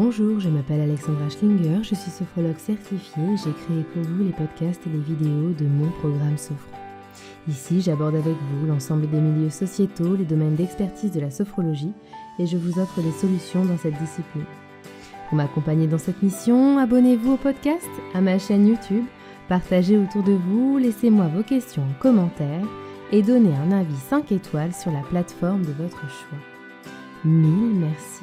Bonjour, je m'appelle Alexandra Schlinger, je suis sophrologue certifiée et j'ai créé pour vous les podcasts et les vidéos de mon programme Sophro. Ici, j'aborde avec vous l'ensemble des milieux sociétaux, les domaines d'expertise de la sophrologie et je vous offre des solutions dans cette discipline. Pour m'accompagner dans cette mission, abonnez-vous au podcast, à ma chaîne YouTube, partagez autour de vous, laissez-moi vos questions en commentaire et donnez un avis 5 étoiles sur la plateforme de votre choix. Mille merci.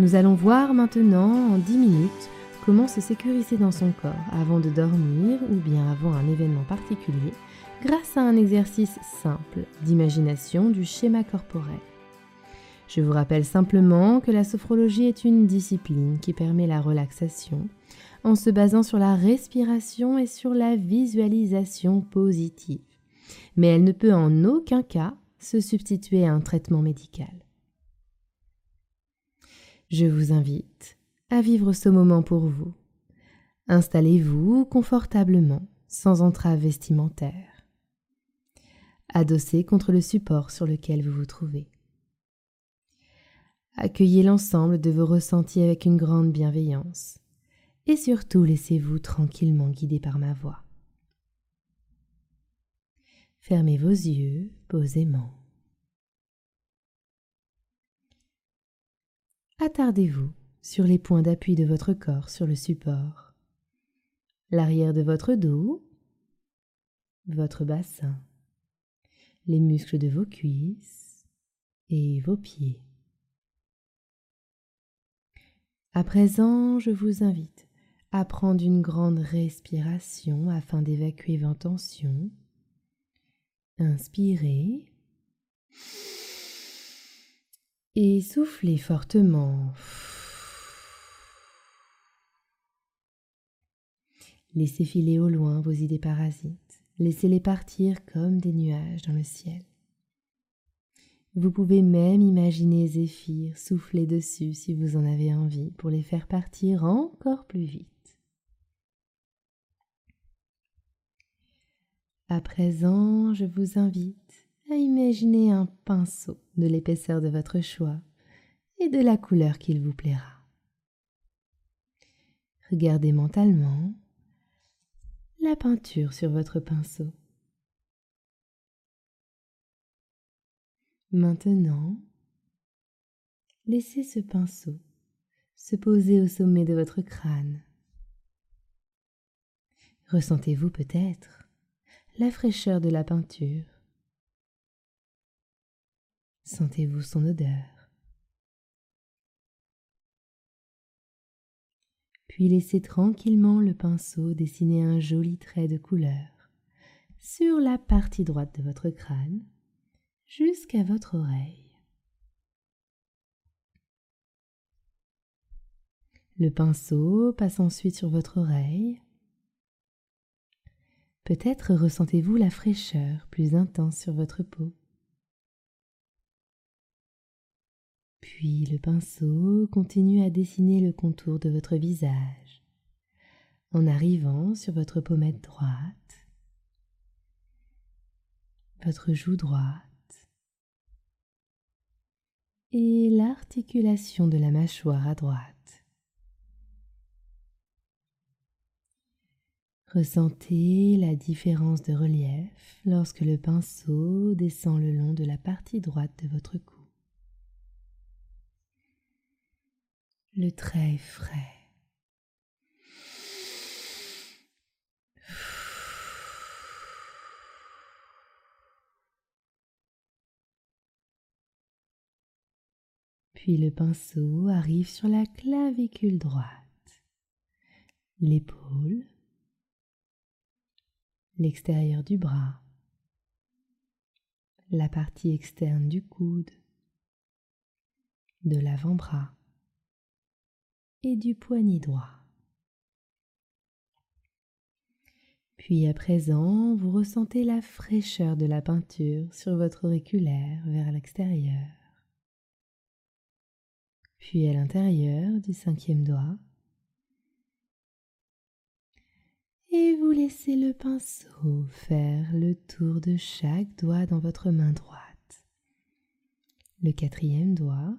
Nous allons voir maintenant en 10 minutes comment se sécuriser dans son corps avant de dormir ou bien avant un événement particulier grâce à un exercice simple d'imagination du schéma corporel. Je vous rappelle simplement que la sophrologie est une discipline qui permet la relaxation en se basant sur la respiration et sur la visualisation positive. Mais elle ne peut en aucun cas se substituer à un traitement médical. Je vous invite à vivre ce moment pour vous. Installez-vous confortablement, sans entrave vestimentaire. Adossez contre le support sur lequel vous vous trouvez. Accueillez l'ensemble de vos ressentis avec une grande bienveillance et surtout laissez-vous tranquillement guider par ma voix. Fermez vos yeux posément. Attardez-vous sur les points d'appui de votre corps sur le support, l'arrière de votre dos, votre bassin, les muscles de vos cuisses et vos pieds. À présent, je vous invite à prendre une grande respiration afin d'évacuer vos tensions. Inspirez et soufflez fortement. Laissez filer au loin vos idées parasites. Laissez-les partir comme des nuages dans le ciel. Vous pouvez même imaginer Zéphyr souffler dessus si vous en avez envie pour les faire partir encore plus vite. À présent, je vous invite à imaginer un pinceau de l'épaisseur de votre choix et de la couleur qu'il vous plaira. Regardez mentalement la peinture sur votre pinceau. Maintenant, laissez ce pinceau se poser au sommet de votre crâne. Ressentez-vous peut-être la fraîcheur de la peinture Sentez-vous son odeur. Puis laissez tranquillement le pinceau dessiner un joli trait de couleur sur la partie droite de votre crâne jusqu'à votre oreille. Le pinceau passe ensuite sur votre oreille. Peut-être ressentez-vous la fraîcheur plus intense sur votre peau. Puis le pinceau continue à dessiner le contour de votre visage en arrivant sur votre pommette droite, votre joue droite et l'articulation de la mâchoire à droite. Ressentez la différence de relief lorsque le pinceau descend le long de la partie droite de votre cou. Le trait frais. Puis le pinceau arrive sur la clavicule droite, l'épaule, l'extérieur du bras, la partie externe du coude, de l'avant-bras, et du poignet droit. Puis à présent, vous ressentez la fraîcheur de la peinture sur votre auriculaire vers l'extérieur. Puis à l'intérieur du cinquième doigt. Et vous laissez le pinceau faire le tour de chaque doigt dans votre main droite. Le quatrième doigt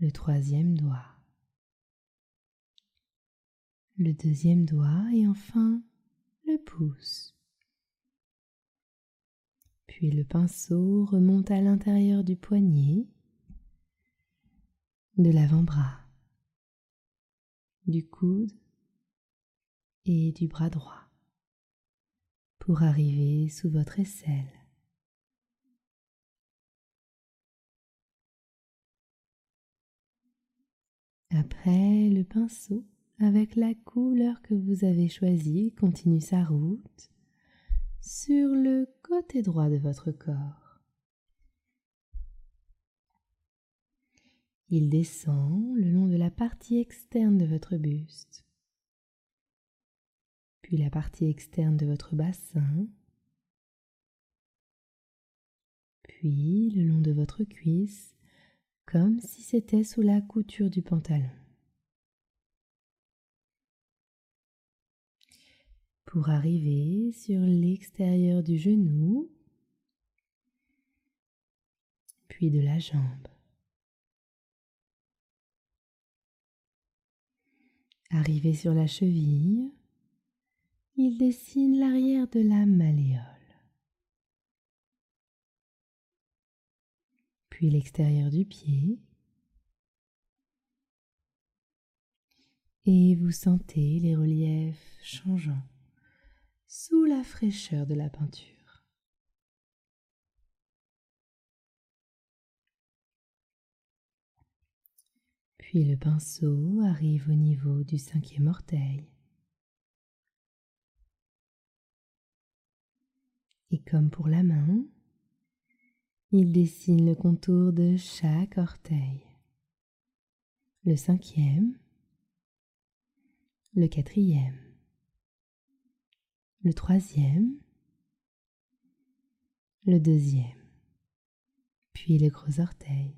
le troisième doigt, le deuxième doigt et enfin le pouce. Puis le pinceau remonte à l'intérieur du poignet, de l'avant-bras, du coude et du bras droit pour arriver sous votre aisselle. Après, le pinceau, avec la couleur que vous avez choisie, continue sa route sur le côté droit de votre corps. Il descend le long de la partie externe de votre buste, puis la partie externe de votre bassin, puis le long de votre cuisse, comme si c'était sous la couture du pantalon. pour arriver sur l'extérieur du genou, puis de la jambe. Arrivé sur la cheville, il dessine l'arrière de la malléole. L'extérieur du pied. Et vous sentez les reliefs changeants sous la fraîcheur de la peinture. Puis le pinceau arrive au niveau du cinquième orteil. Et comme pour la main, il dessine le contour de chaque orteil. Le cinquième, le quatrième, le troisième, le deuxième, puis le gros orteil.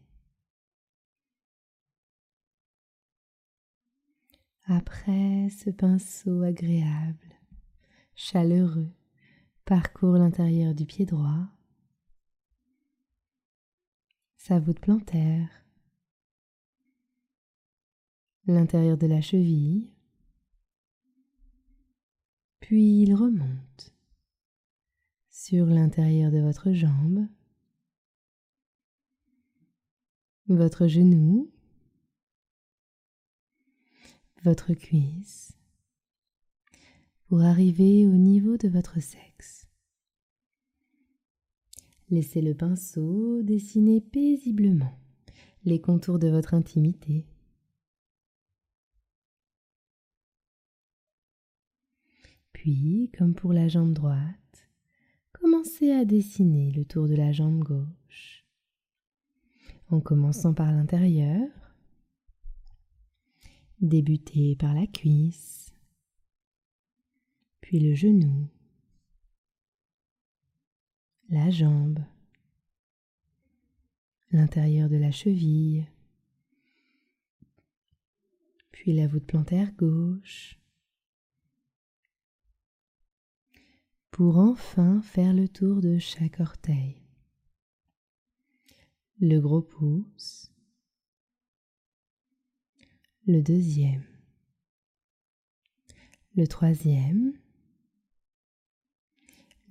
Après, ce pinceau agréable, chaleureux, parcourt l'intérieur du pied droit, sa voûte plantaire, l'intérieur de la cheville, puis il remonte sur l'intérieur de votre jambe, votre genou, votre cuisse, pour arriver au niveau de votre sexe. Laissez le pinceau dessiner paisiblement les contours de votre intimité. Puis, comme pour la jambe droite, commencez à dessiner le tour de la jambe gauche. En commençant par l'intérieur, débutez par la cuisse, puis le genou, la jambe, l'intérieur de la cheville, puis la voûte plantaire gauche, pour enfin faire le tour de chaque orteil. Le gros pouce, le deuxième, le troisième,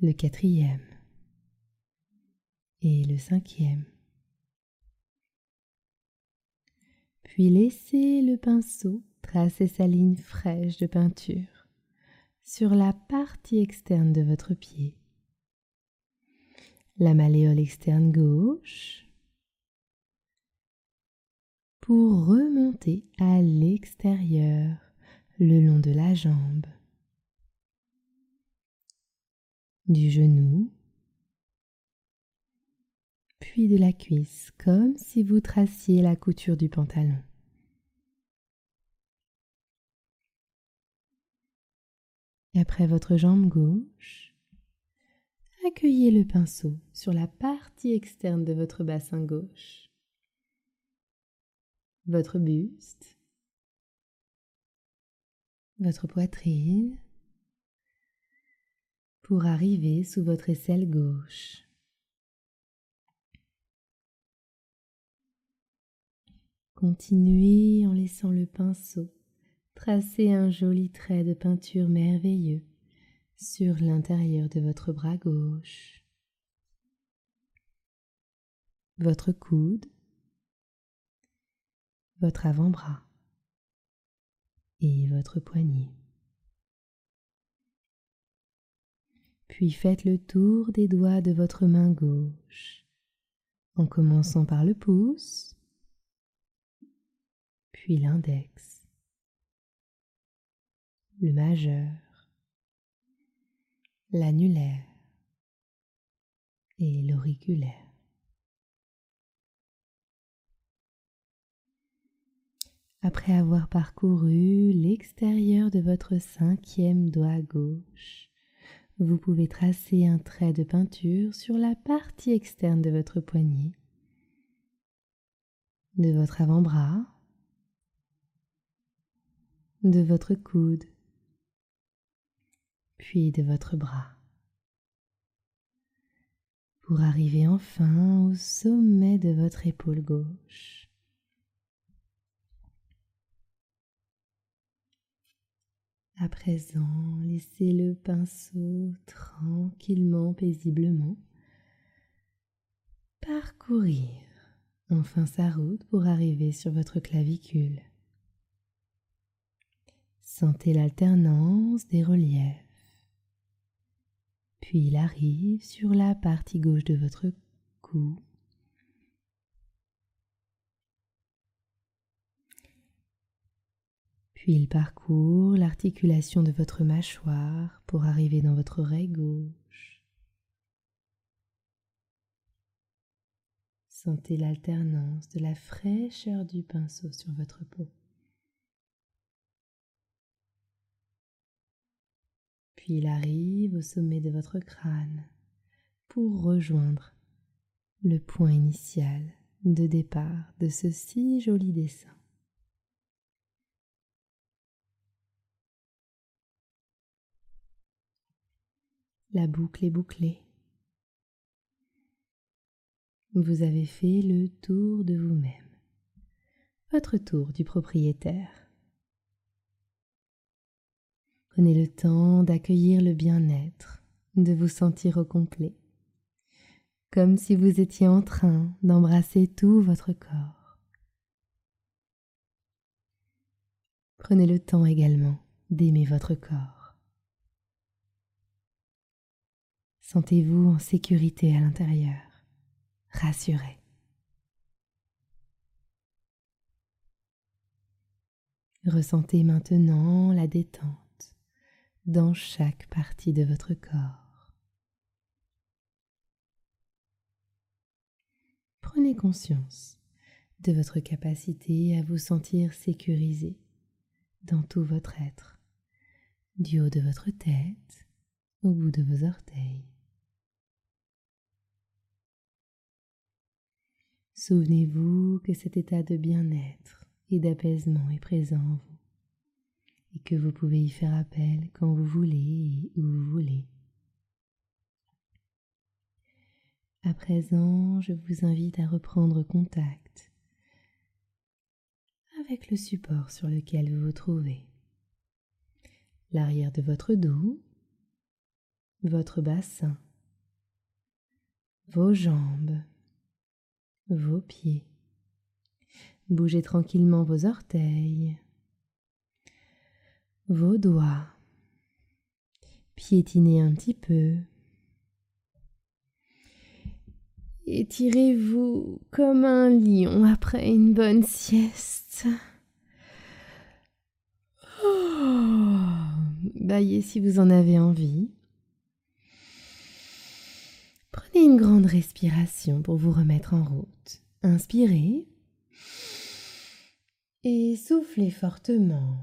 le quatrième et le cinquième. Puis laissez le pinceau tracer sa ligne fraîche de peinture sur la partie externe de votre pied. La malléole externe gauche pour remonter à l'extérieur le long de la jambe, du genou, puis de la cuisse, comme si vous traciez la couture du pantalon. Après votre jambe gauche, accueillez le pinceau sur la partie externe de votre bassin gauche, votre buste, votre poitrine, pour arriver sous votre aisselle gauche. Continuez en laissant le pinceau tracer un joli trait de peinture merveilleux sur l'intérieur de votre bras gauche, votre coude, votre avant-bras. Et votre poignet. Puis faites le tour des doigts de votre main gauche en commençant par le pouce, puis l'index, le majeur, l'annulaire. Et l'auriculaire. Après avoir parcouru l'extérieur de votre cinquième doigt gauche, vous pouvez tracer un trait de peinture sur la partie externe de votre poignet, de votre avant-bras, de votre coude, puis de votre bras, pour arriver enfin au sommet de votre épaule gauche. À présent, laissez le pinceau tranquillement, paisiblement parcourir enfin sa route pour arriver sur votre clavicule. Sentez l'alternance des reliefs. Puis il arrive sur la partie gauche de votre cou Puis il parcourt l'articulation de votre mâchoire pour arriver dans votre oreille gauche. Sentez l'alternance de la fraîcheur du pinceau sur votre peau. Puis il arrive au sommet de votre crâne pour rejoindre le point initial de départ de ce si joli dessin. La boucle est bouclée. Vous avez fait le tour de vous-même, votre tour du propriétaire. Prenez le temps d'accueillir le bien-être, de vous sentir au complet, comme si vous étiez en train d'embrasser tout votre corps. Prenez le temps également d'aimer votre corps. Sentez-vous en sécurité à l'intérieur, rassuré. Ressentez maintenant la détente dans chaque partie de votre corps. Prenez conscience de votre capacité à vous sentir sécurisé dans tout votre être, du haut de votre tête au bout de vos orteils. Souvenez-vous que cet état de bien-être et d'apaisement est présent en vous et que vous pouvez y faire appel quand vous voulez et où vous voulez. À présent, je vous invite à reprendre contact avec le support sur lequel vous vous trouvez. L'arrière de votre dos, votre bassin, vos jambes, vos pieds. Bougez tranquillement vos orteils, vos doigts. Piétinez un petit peu. Étirez-vous comme un lion après une bonne sieste. Oh, baillez si vous en avez envie. Prenez une grande respiration pour vous remettre en route. Inspirez et soufflez fortement.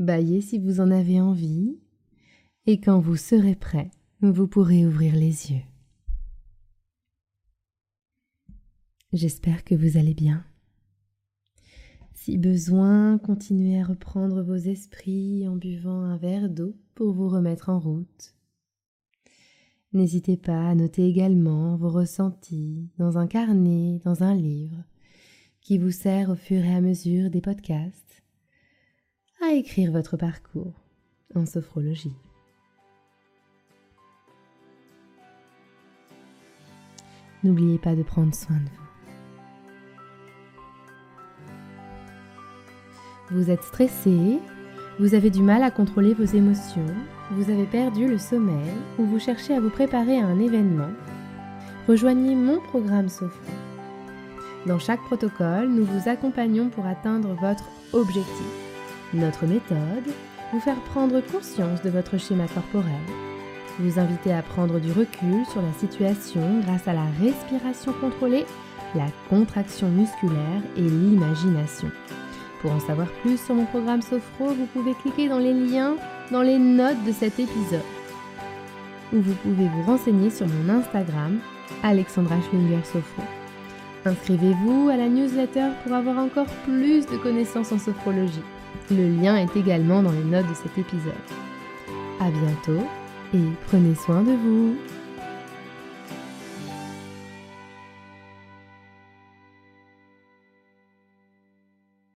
Baillez si vous en avez envie et quand vous serez prêt, vous pourrez ouvrir les yeux. J'espère que vous allez bien. Si besoin, continuez à reprendre vos esprits en buvant un verre d'eau pour vous remettre en route. N'hésitez pas à noter également vos ressentis dans un carnet, dans un livre, qui vous sert au fur et à mesure des podcasts écrire votre parcours en sophrologie. N'oubliez pas de prendre soin de vous. Vous êtes stressé, vous avez du mal à contrôler vos émotions, vous avez perdu le sommeil ou vous cherchez à vous préparer à un événement. Rejoignez mon programme Sophro. Dans chaque protocole, nous vous accompagnons pour atteindre votre objectif. Notre méthode, vous faire prendre conscience de votre schéma corporel, vous inviter à prendre du recul sur la situation grâce à la respiration contrôlée, la contraction musculaire et l'imagination. Pour en savoir plus sur mon programme Sophro, vous pouvez cliquer dans les liens dans les notes de cet épisode. Ou vous pouvez vous renseigner sur mon Instagram, Alexandra Schlinger Sophro. Inscrivez-vous à la newsletter pour avoir encore plus de connaissances en sophrologie. Le lien est également dans les notes de cet épisode. À bientôt et prenez soin de vous.